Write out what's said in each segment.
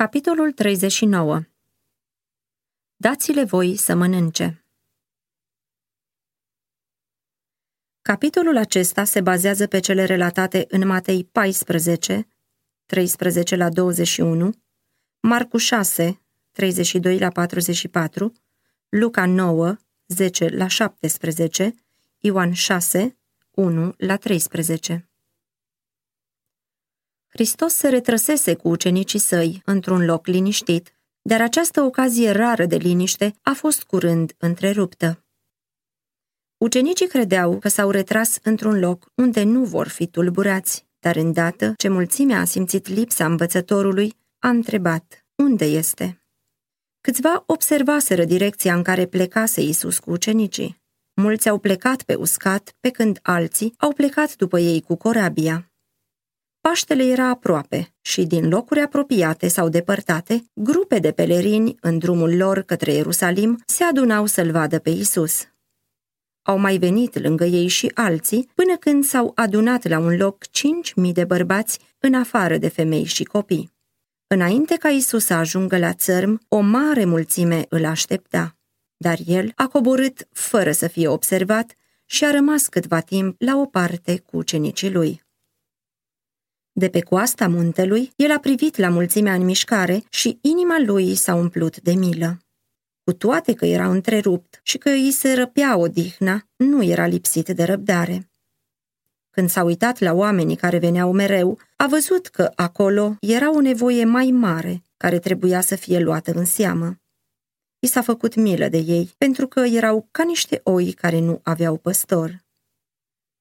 Capitolul 39 Dați-le voi să mănânce Capitolul acesta se bazează pe cele relatate în Matei 14, 13 la 21, Marcu 6, 32 la 44, Luca 9, 10 la 17, Ioan 6, 1 la 13. Hristos se retrăsese cu ucenicii săi într-un loc liniștit, dar această ocazie rară de liniște a fost curând întreruptă. Ucenicii credeau că s-au retras într-un loc unde nu vor fi tulburați, dar îndată ce mulțimea a simțit lipsa învățătorului, a întrebat, unde este? Câțiva observaseră direcția în care plecase Isus cu ucenicii. Mulți au plecat pe uscat, pe când alții au plecat după ei cu corabia. Paștele era aproape și din locuri apropiate sau depărtate, grupe de pelerini în drumul lor către Ierusalim se adunau să-l vadă pe Isus. Au mai venit lângă ei și alții până când s-au adunat la un loc cinci mii de bărbați în afară de femei și copii. Înainte ca Isus să ajungă la țărm, o mare mulțime îl aștepta, dar el a coborât fără să fie observat și a rămas câtva timp la o parte cu ucenicii lui. De pe coasta muntelui, el a privit la mulțimea în mișcare și inima lui s-a umplut de milă. Cu toate că era întrerupt și că îi se răpea odihna, nu era lipsit de răbdare. Când s-a uitat la oamenii care veneau mereu, a văzut că acolo era o nevoie mai mare care trebuia să fie luată în seamă. I s-a făcut milă de ei, pentru că erau ca niște oi care nu aveau păstor.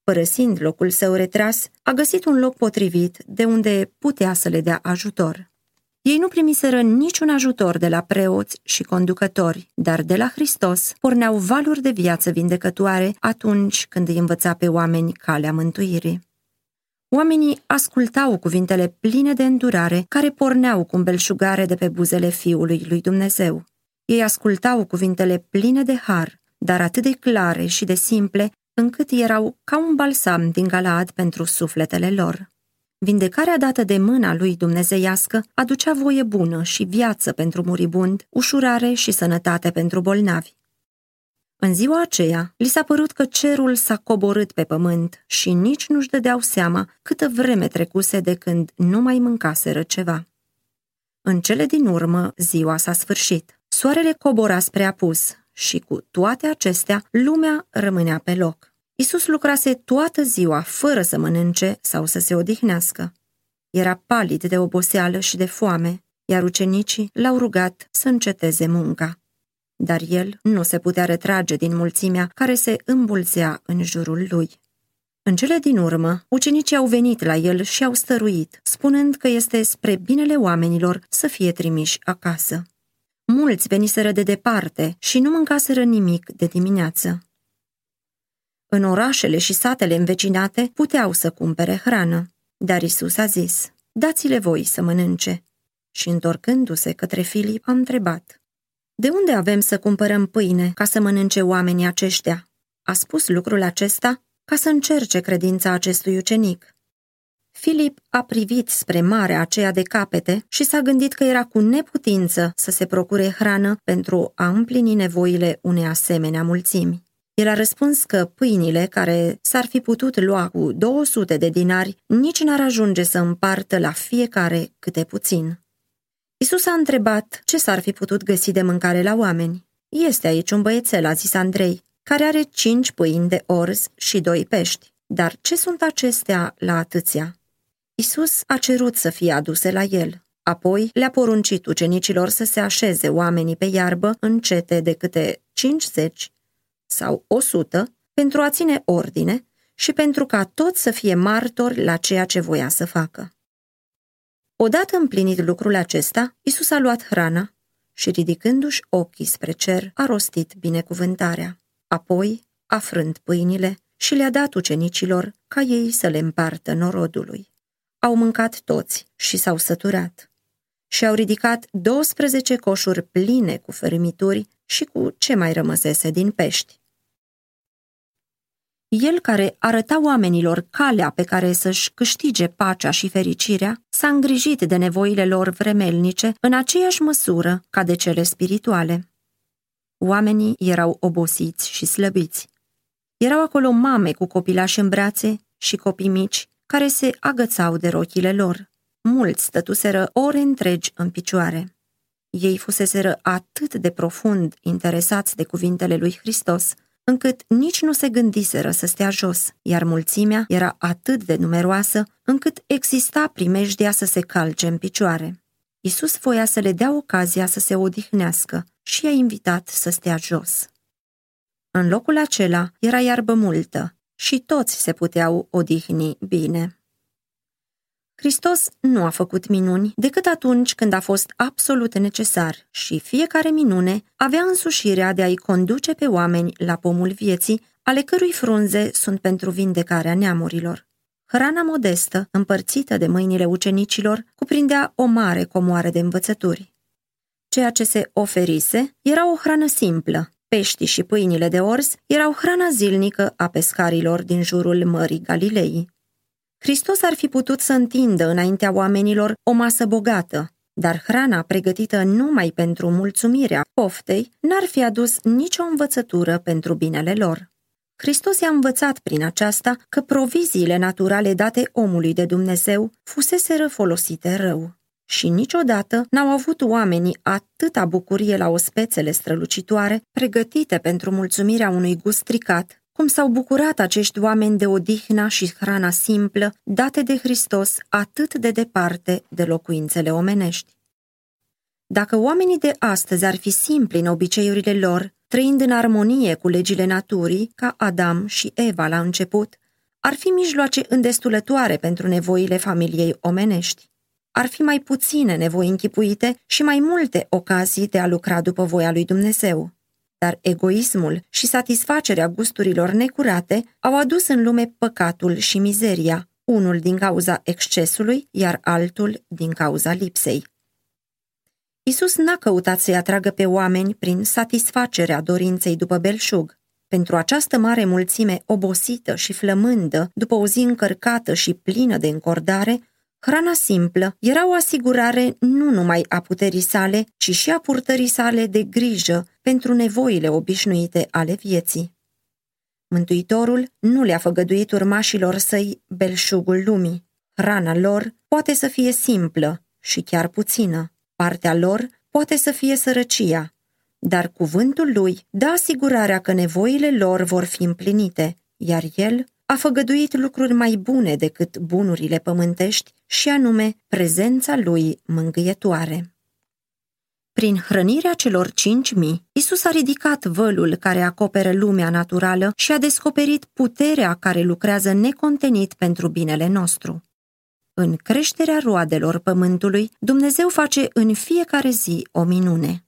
Părăsind locul său retras, a găsit un loc potrivit de unde putea să le dea ajutor. Ei nu primiseră niciun ajutor de la preoți și conducători, dar de la Hristos porneau valuri de viață vindecătoare atunci când îi învăța pe oameni calea mântuirii. Oamenii ascultau cuvintele pline de îndurare care porneau cu belșugare de pe buzele Fiului lui Dumnezeu. Ei ascultau cuvintele pline de har, dar atât de clare și de simple, încât erau ca un balsam din Galaad pentru sufletele lor. Vindecarea dată de mâna lui dumnezeiască aducea voie bună și viață pentru muribund, ușurare și sănătate pentru bolnavi. În ziua aceea, li s-a părut că cerul s-a coborât pe pământ și nici nu-și dădeau seama câtă vreme trecuse de când nu mai mâncaseră ceva. În cele din urmă, ziua s-a sfârșit. Soarele cobora spre apus și cu toate acestea, lumea rămânea pe loc. Isus lucrase toată ziua fără să mănânce sau să se odihnească. Era palid de oboseală și de foame, iar ucenicii l-au rugat să înceteze munca. Dar el nu se putea retrage din mulțimea care se îmbulzea în jurul lui. În cele din urmă, ucenicii au venit la el și au stăruit, spunând că este spre binele oamenilor să fie trimiși acasă. Mulți veniseră de departe și nu mâncaseră nimic de dimineață. În orașele și satele învecinate puteau să cumpere hrană, dar Isus a zis, dați-le voi să mănânce. Și întorcându-se către Filip a întrebat, de unde avem să cumpărăm pâine ca să mănânce oamenii aceștia? A spus lucrul acesta ca să încerce credința acestui ucenic. Filip a privit spre marea aceea de capete și s-a gândit că era cu neputință să se procure hrană pentru a împlini nevoile unei asemenea mulțimi. El a răspuns că pâinile care s-ar fi putut lua cu 200 de dinari nici n-ar ajunge să împartă la fiecare câte puțin. Isus a întrebat ce s-ar fi putut găsi de mâncare la oameni. Este aici un băiețel, a zis Andrei, care are cinci pâini de orz și doi pești. Dar ce sunt acestea la atâția? Isus a cerut să fie aduse la el. Apoi le-a poruncit ucenicilor să se așeze oamenii pe iarbă în cete de câte 50 sau 100 pentru a ține ordine și pentru ca toți să fie martori la ceea ce voia să facă. Odată împlinit lucrul acesta, Isus a luat hrana și, ridicându-și ochii spre cer, a rostit binecuvântarea. Apoi a frânt pâinile și le-a dat ucenicilor ca ei să le împartă norodului. Au mâncat toți și s-au săturat. Și au ridicat 12 coșuri pline cu fărâmituri și cu ce mai rămăsese din pești. El care arăta oamenilor calea pe care să-și câștige pacea și fericirea, s-a îngrijit de nevoile lor vremelnice în aceeași măsură ca de cele spirituale. Oamenii erau obosiți și slăbiți. Erau acolo mame cu copilași în brațe și copii mici care se agățau de rochile lor. Mulți stătuseră ore întregi în picioare. Ei fuseseră atât de profund interesați de cuvintele lui Hristos, încât nici nu se gândiseră să stea jos, iar mulțimea era atât de numeroasă, încât exista primejdea să se calce în picioare. Isus voia să le dea ocazia să se odihnească și i-a invitat să stea jos. În locul acela era iarbă multă și toți se puteau odihni bine. Hristos nu a făcut minuni decât atunci când a fost absolut necesar și fiecare minune avea însușirea de a-i conduce pe oameni la pomul vieții, ale cărui frunze sunt pentru vindecarea neamurilor. Hrana modestă, împărțită de mâinile ucenicilor, cuprindea o mare comoară de învățături. Ceea ce se oferise era o hrană simplă. Peștii și pâinile de ors erau hrana zilnică a pescarilor din jurul Mării Galilei. Hristos ar fi putut să întindă înaintea oamenilor o masă bogată, dar hrana pregătită numai pentru mulțumirea poftei n-ar fi adus nicio învățătură pentru binele lor. Hristos i-a învățat prin aceasta că proviziile naturale date omului de Dumnezeu fuseseră folosite rău. Și niciodată n-au avut oamenii atâta bucurie la ospețele strălucitoare pregătite pentru mulțumirea unui gust stricat, cum s-au bucurat acești oameni de odihna și hrana simplă date de Hristos atât de departe de locuințele omenești. Dacă oamenii de astăzi ar fi simpli în obiceiurile lor, trăind în armonie cu legile naturii, ca Adam și Eva la început, ar fi mijloace îndestulătoare pentru nevoile familiei omenești. Ar fi mai puține nevoi închipuite și mai multe ocazii de a lucra după voia lui Dumnezeu dar egoismul și satisfacerea gusturilor necurate au adus în lume păcatul și mizeria, unul din cauza excesului, iar altul din cauza lipsei. Isus n-a căutat să-i atragă pe oameni prin satisfacerea dorinței după belșug. Pentru această mare mulțime obosită și flămândă, după o zi încărcată și plină de încordare, Hrana simplă era o asigurare nu numai a puterii sale, ci și a purtării sale de grijă pentru nevoile obișnuite ale vieții. Mântuitorul nu le-a făgăduit urmașilor săi belșugul lumii. Hrana lor poate să fie simplă și chiar puțină. Partea lor poate să fie sărăcia, dar cuvântul lui dă asigurarea că nevoile lor vor fi împlinite, iar el a făgăduit lucruri mai bune decât bunurile pământești și anume prezența lui mângâietoare. Prin hrănirea celor cinci mii, Isus a ridicat vălul care acoperă lumea naturală și a descoperit puterea care lucrează necontenit pentru binele nostru. În creșterea roadelor pământului, Dumnezeu face în fiecare zi o minune.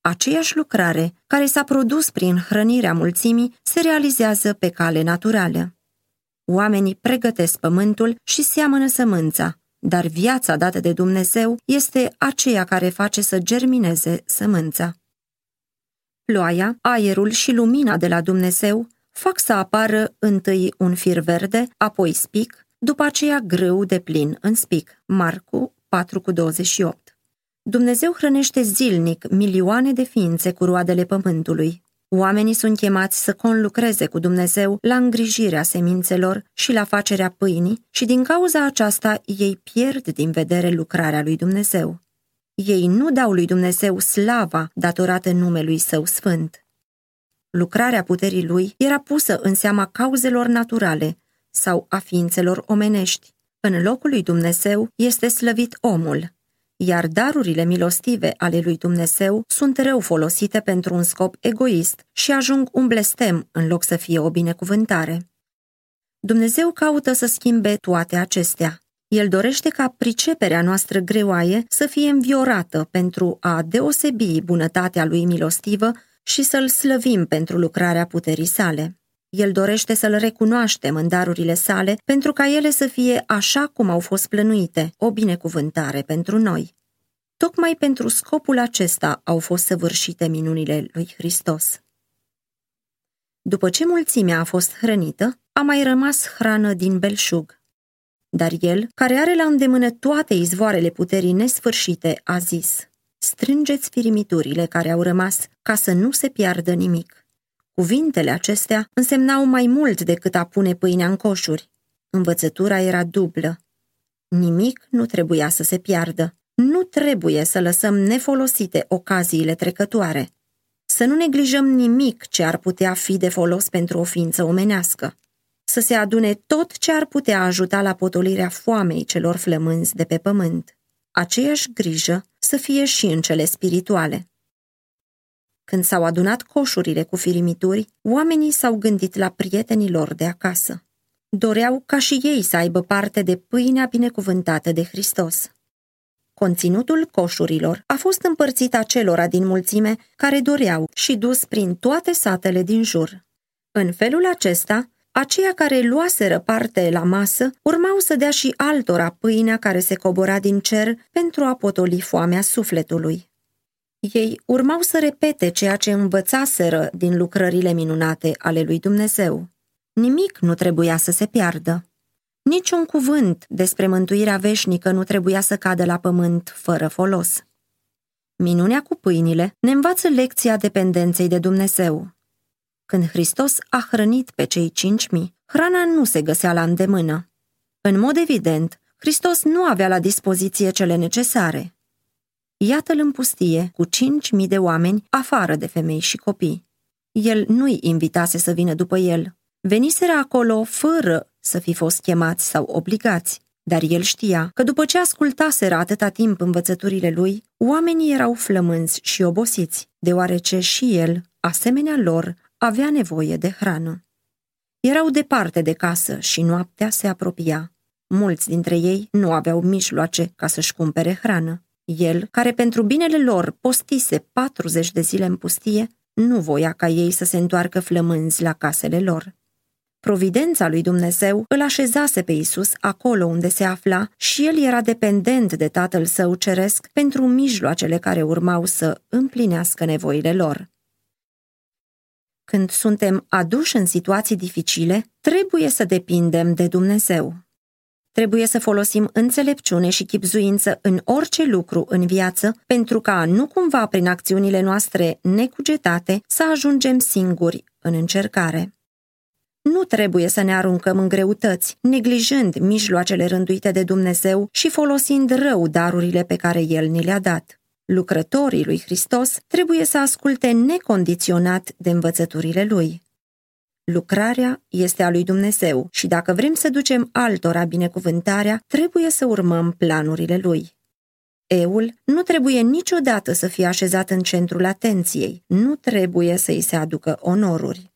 Aceeași lucrare care s-a produs prin hrănirea mulțimii se realizează pe cale naturală. Oamenii pregătesc pământul și seamănă sămânța, dar viața dată de Dumnezeu este aceea care face să germineze sămânța. Ploaia, aerul și lumina de la Dumnezeu fac să apară întâi un fir verde, apoi spic, după aceea grâu de plin în spic. Marcu 4,28 Dumnezeu hrănește zilnic milioane de ființe cu roadele pământului. Oamenii sunt chemați să conlucreze cu Dumnezeu la îngrijirea semințelor și la facerea pâinii și din cauza aceasta ei pierd din vedere lucrarea lui Dumnezeu. Ei nu dau lui Dumnezeu slava datorată numelui său sfânt. Lucrarea puterii lui era pusă în seama cauzelor naturale sau a ființelor omenești. În locul lui Dumnezeu este slăvit omul, iar darurile milostive ale lui Dumnezeu sunt rău folosite pentru un scop egoist și ajung un blestem în loc să fie o binecuvântare. Dumnezeu caută să schimbe toate acestea. El dorește ca priceperea noastră greoaie să fie înviorată pentru a deosebi bunătatea lui milostivă și să-l slăvim pentru lucrarea puterii sale. El dorește să-l recunoaștem în darurile sale pentru ca ele să fie așa cum au fost plănuite, o binecuvântare pentru noi. Tocmai pentru scopul acesta au fost săvârșite minunile lui Hristos. După ce mulțimea a fost hrănită, a mai rămas hrană din belșug. Dar el, care are la îndemână toate izvoarele puterii nesfârșite, a zis, strângeți firimiturile care au rămas ca să nu se piardă nimic. Cuvintele acestea însemnau mai mult decât a pune pâinea în coșuri. Învățătura era dublă. Nimic nu trebuia să se piardă. Nu trebuie să lăsăm nefolosite ocaziile trecătoare. Să nu neglijăm nimic ce ar putea fi de folos pentru o ființă omenească. Să se adune tot ce ar putea ajuta la potolirea foamei celor flămânzi de pe pământ. Aceeași grijă să fie și în cele spirituale. Când s-au adunat coșurile cu firimituri, oamenii s-au gândit la prietenii lor de acasă. Doreau ca și ei să aibă parte de pâinea binecuvântată de Hristos. Conținutul coșurilor a fost împărțit acelora din mulțime care doreau și dus prin toate satele din jur. În felul acesta, aceia care luaseră parte la masă urmau să dea și altora pâinea care se cobora din cer pentru a potoli foamea sufletului. Ei urmau să repete ceea ce învățaseră din lucrările minunate ale lui Dumnezeu. Nimic nu trebuia să se piardă. Niciun cuvânt despre mântuirea veșnică nu trebuia să cadă la pământ fără folos. Minunea cu pâinile ne învață lecția dependenței de Dumnezeu. Când Hristos a hrănit pe cei cinci mii, hrana nu se găsea la îndemână. În mod evident, Hristos nu avea la dispoziție cele necesare. Iată-l în pustie, cu cinci mii de oameni, afară de femei și copii. El nu-i invitase să vină după el. Veniseră acolo fără să fi fost chemați sau obligați, dar el știa că după ce ascultaseră atâta timp învățăturile lui, oamenii erau flămânzi și obosiți, deoarece și el, asemenea lor, avea nevoie de hrană. Erau departe de casă și noaptea se apropia. Mulți dintre ei nu aveau mijloace ca să-și cumpere hrană. El, care pentru binele lor postise 40 de zile în pustie, nu voia ca ei să se întoarcă flămânzi la casele lor. Providența lui Dumnezeu îl așezase pe Isus acolo unde se afla și el era dependent de Tatăl Său ceresc pentru mijloacele care urmau să împlinească nevoile lor. Când suntem aduși în situații dificile, trebuie să depindem de Dumnezeu. Trebuie să folosim înțelepciune și chipzuință în orice lucru în viață, pentru ca nu cumva prin acțiunile noastre necugetate să ajungem singuri în încercare. Nu trebuie să ne aruncăm în greutăți, neglijând mijloacele rânduite de Dumnezeu și folosind rău darurile pe care El ni le-a dat. Lucrătorii lui Hristos trebuie să asculte necondiționat de învățăturile Lui. Lucrarea este a lui Dumnezeu și dacă vrem să ducem altora binecuvântarea, trebuie să urmăm planurile Lui. Eul nu trebuie niciodată să fie așezat în centrul atenției, nu trebuie să îi se aducă onoruri.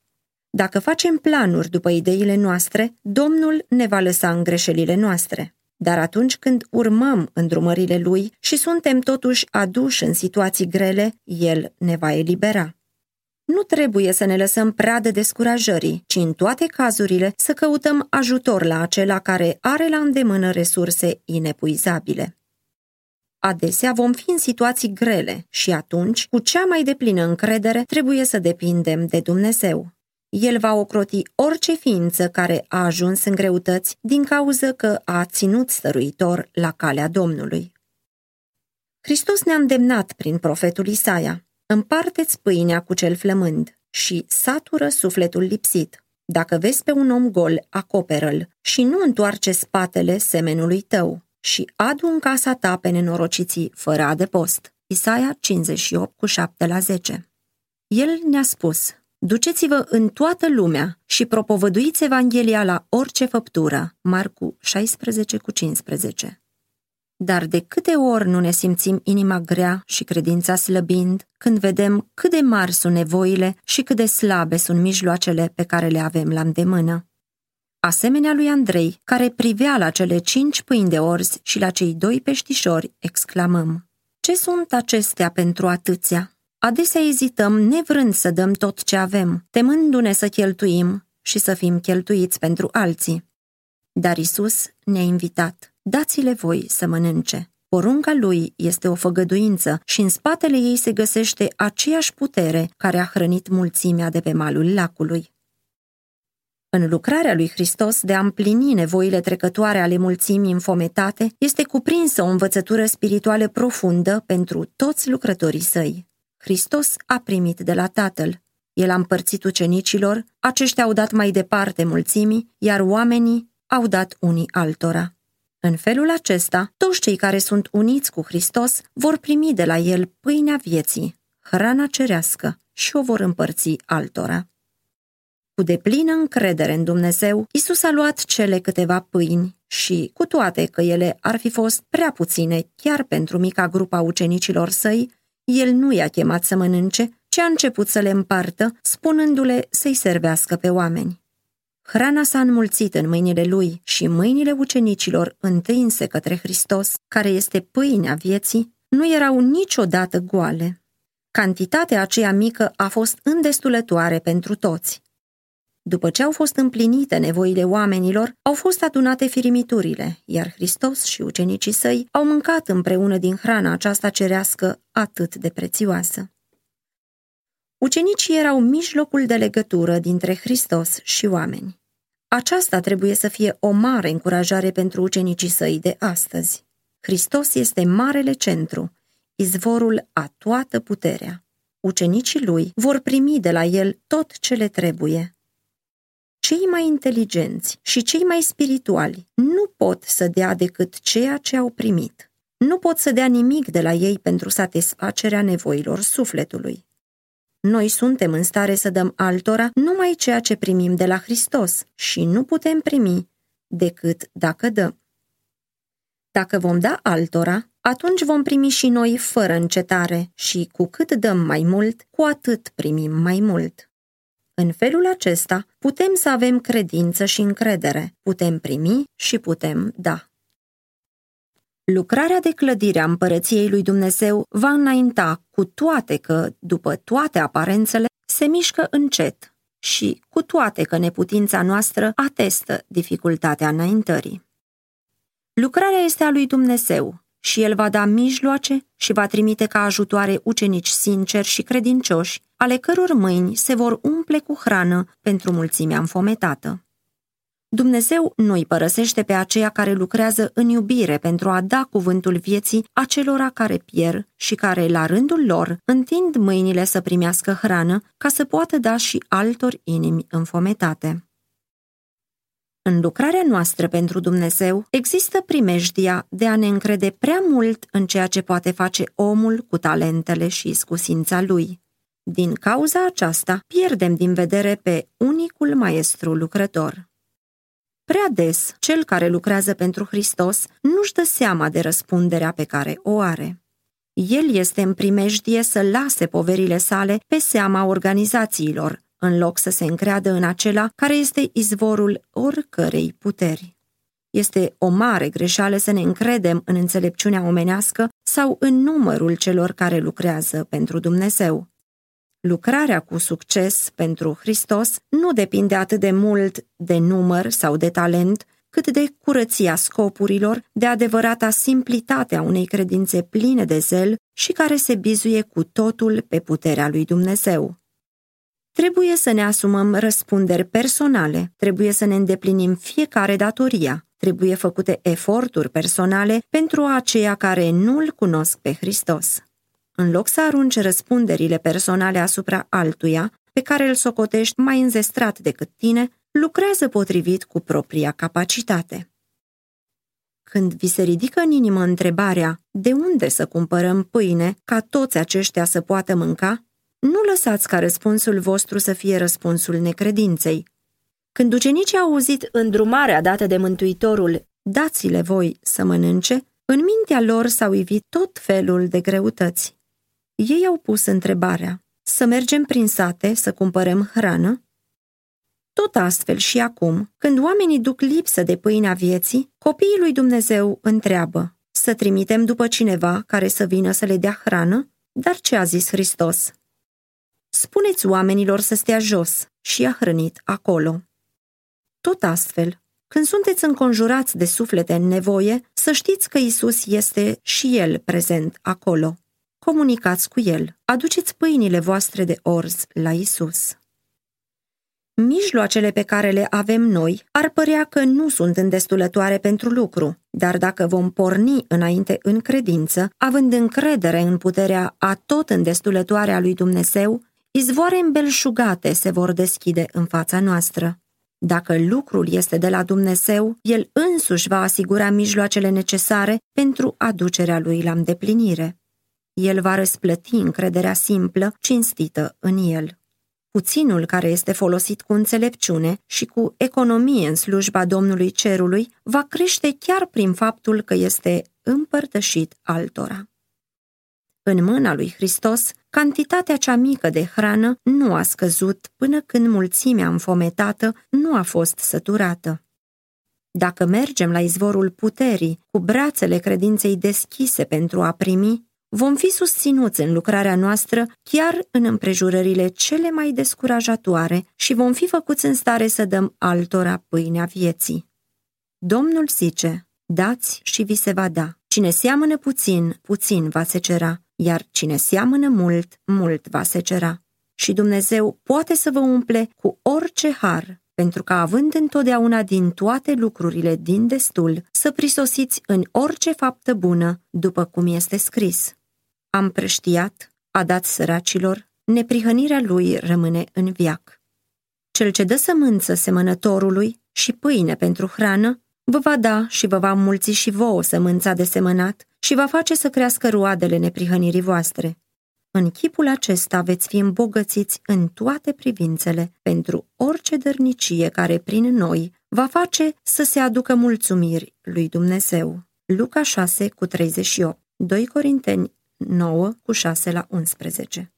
Dacă facem planuri după ideile noastre, Domnul ne va lăsa în greșelile noastre. Dar atunci când urmăm îndrumările Lui și suntem totuși aduși în situații grele, El ne va elibera. Nu trebuie să ne lăsăm pradă descurajării, ci în toate cazurile să căutăm ajutor la acela care are la îndemână resurse inepuizabile. Adesea vom fi în situații grele și atunci, cu cea mai deplină încredere, trebuie să depindem de Dumnezeu. El va ocroti orice ființă care a ajuns în greutăți din cauză că a ținut stăruitor la calea Domnului. Hristos ne-a îndemnat prin profetul Isaia, împarteți pâinea cu cel flămând și satură sufletul lipsit. Dacă vezi pe un om gol, acoperă-l și nu întoarce spatele semenului tău și adu în casa ta pe nenorociții fără adăpost. Isaia 58 cu 7 la 10 El ne-a spus, Duceți-vă în toată lumea și propovăduiți Evanghelia la orice făptură. Marcu 16 cu 15. Dar de câte ori nu ne simțim inima grea și credința slăbind, când vedem cât de mari sunt nevoile și cât de slabe sunt mijloacele pe care le avem la îndemână. Asemenea lui Andrei, care privea la cele cinci pâini de orzi și la cei doi peștișori, exclamăm, Ce sunt acestea pentru atâția? Adesea ezităm nevrând să dăm tot ce avem, temându-ne să cheltuim și să fim cheltuiți pentru alții. Dar Isus ne-a invitat, dați-le voi să mănânce. Porunca lui este o făgăduință și în spatele ei se găsește aceeași putere care a hrănit mulțimea de pe malul lacului. În lucrarea lui Hristos de a împlini nevoile trecătoare ale mulțimii înfometate, este cuprinsă o învățătură spirituală profundă pentru toți lucrătorii săi. Hristos a primit de la Tatăl. El a împărțit ucenicilor, aceștia au dat mai departe mulțimii, iar oamenii au dat unii altora. În felul acesta, toți cei care sunt uniți cu Hristos vor primi de la El pâinea vieții, hrana cerească și o vor împărți altora. Cu deplină încredere în Dumnezeu, Isus a luat cele câteva pâini și, cu toate că ele ar fi fost prea puține chiar pentru mica grupa ucenicilor săi, el nu i-a chemat să mănânce, ci a început să le împartă, spunându-le să-i servească pe oameni. Hrana s-a înmulțit în mâinile lui și mâinile ucenicilor întinse către Hristos, care este pâinea vieții, nu erau niciodată goale. Cantitatea aceea mică a fost îndestulătoare pentru toți. După ce au fost împlinite nevoile oamenilor, au fost adunate firimiturile, iar Hristos și ucenicii săi au mâncat împreună din hrana aceasta cerească atât de prețioasă. Ucenicii erau mijlocul de legătură dintre Hristos și oameni. Aceasta trebuie să fie o mare încurajare pentru ucenicii săi de astăzi. Hristos este marele centru, izvorul a toată puterea. Ucenicii lui vor primi de la el tot ce le trebuie. Cei mai inteligenți și cei mai spirituali nu pot să dea decât ceea ce au primit. Nu pot să dea nimic de la ei pentru satisfacerea nevoilor sufletului. Noi suntem în stare să dăm altora numai ceea ce primim de la Hristos și nu putem primi decât dacă dăm. Dacă vom da altora, atunci vom primi și noi fără încetare și cu cât dăm mai mult, cu atât primim mai mult. În felul acesta putem să avem credință și încredere, putem primi și putem da. Lucrarea de clădire a împărăției lui Dumnezeu va înainta cu toate că, după toate aparențele, se mișcă încet și cu toate că neputința noastră atestă dificultatea înaintării. Lucrarea este a lui Dumnezeu și El va da mijloace și va trimite ca ajutoare ucenici sinceri și credincioși, ale căror mâini se vor umple cu hrană pentru mulțimea înfometată. Dumnezeu nu îi părăsește pe aceia care lucrează în iubire pentru a da cuvântul vieții acelora care pierd și care, la rândul lor, întind mâinile să primească hrană ca să poată da și altor inimi înfometate. În lucrarea noastră pentru Dumnezeu există primejdia de a ne încrede prea mult în ceea ce poate face omul cu talentele și iscusința lui. Din cauza aceasta, pierdem din vedere pe unicul maestru lucrător. Prea des, cel care lucrează pentru Hristos nu-și dă seama de răspunderea pe care o are. El este în primejdie să lase poverile sale pe seama organizațiilor, în loc să se încreadă în acela care este izvorul oricărei puteri. Este o mare greșeală să ne încredem în înțelepciunea omenească sau în numărul celor care lucrează pentru Dumnezeu. Lucrarea cu succes pentru Hristos nu depinde atât de mult de număr sau de talent, cât de curăția scopurilor, de adevărata simplitatea unei credințe pline de zel și care se bizuie cu totul pe puterea lui Dumnezeu. Trebuie să ne asumăm răspunderi personale, trebuie să ne îndeplinim fiecare datoria, trebuie făcute eforturi personale pentru aceia care nu-L cunosc pe Hristos. În loc să arunci răspunderile personale asupra altuia, pe care îl socotești mai înzestrat decât tine, lucrează potrivit cu propria capacitate. Când vi se ridică în inimă întrebarea de unde să cumpărăm pâine ca toți aceștia să poată mânca, nu lăsați ca răspunsul vostru să fie răspunsul necredinței. Când ucenicii au auzit îndrumarea dată de Mântuitorul, dați-le voi să mănânce, în mintea lor s-au ivit tot felul de greutăți. Ei au pus întrebarea, să mergem prin sate să cumpărăm hrană? Tot astfel și acum, când oamenii duc lipsă de pâinea vieții, copiii lui Dumnezeu întreabă, să trimitem după cineva care să vină să le dea hrană? Dar ce a zis Hristos? Spuneți oamenilor să stea jos și a hrănit acolo. Tot astfel, când sunteți înconjurați de suflete în nevoie, să știți că Isus este și El prezent acolo. Comunicați cu El, aduceți pâinile voastre de orz la Isus. Mijloacele pe care le avem noi ar părea că nu sunt îndestulătoare pentru lucru, dar dacă vom porni înainte în credință, având încredere în puterea a tot îndestulătoare a lui Dumnezeu, izvoare îmbelșugate se vor deschide în fața noastră. Dacă lucrul este de la Dumnezeu, El însuși va asigura mijloacele necesare pentru aducerea lui la îndeplinire. El va răsplăti încrederea simplă, cinstită în El. Puținul care este folosit cu înțelepciune și cu economie în slujba Domnului Cerului va crește chiar prin faptul că este împărtășit altora. În mâna lui Hristos, cantitatea cea mică de hrană nu a scăzut până când mulțimea înfometată nu a fost săturată. Dacă mergem la izvorul puterii, cu brațele credinței deschise pentru a primi, vom fi susținuți în lucrarea noastră chiar în împrejurările cele mai descurajatoare și vom fi făcuți în stare să dăm altora pâinea vieții. Domnul zice, dați și vi se va da. Cine seamănă puțin, puțin va se cera, iar cine seamănă mult, mult va se cera. Și Dumnezeu poate să vă umple cu orice har, pentru că având întotdeauna din toate lucrurile din destul, să prisosiți în orice faptă bună, după cum este scris. Am preștiat, a dat săracilor, neprihănirea lui rămâne în viac. Cel ce dă sămânță semănătorului și pâine pentru hrană, vă va da și vă va mulți și vouă sămânța de semănat și va face să crească roadele neprihănirii voastre. În chipul acesta veți fi îmbogățiți în toate privințele pentru orice dărnicie care prin noi va face să se aducă mulțumiri lui Dumnezeu. Luca 6 cu 38 2 Corinteni 9 cu 6 la 11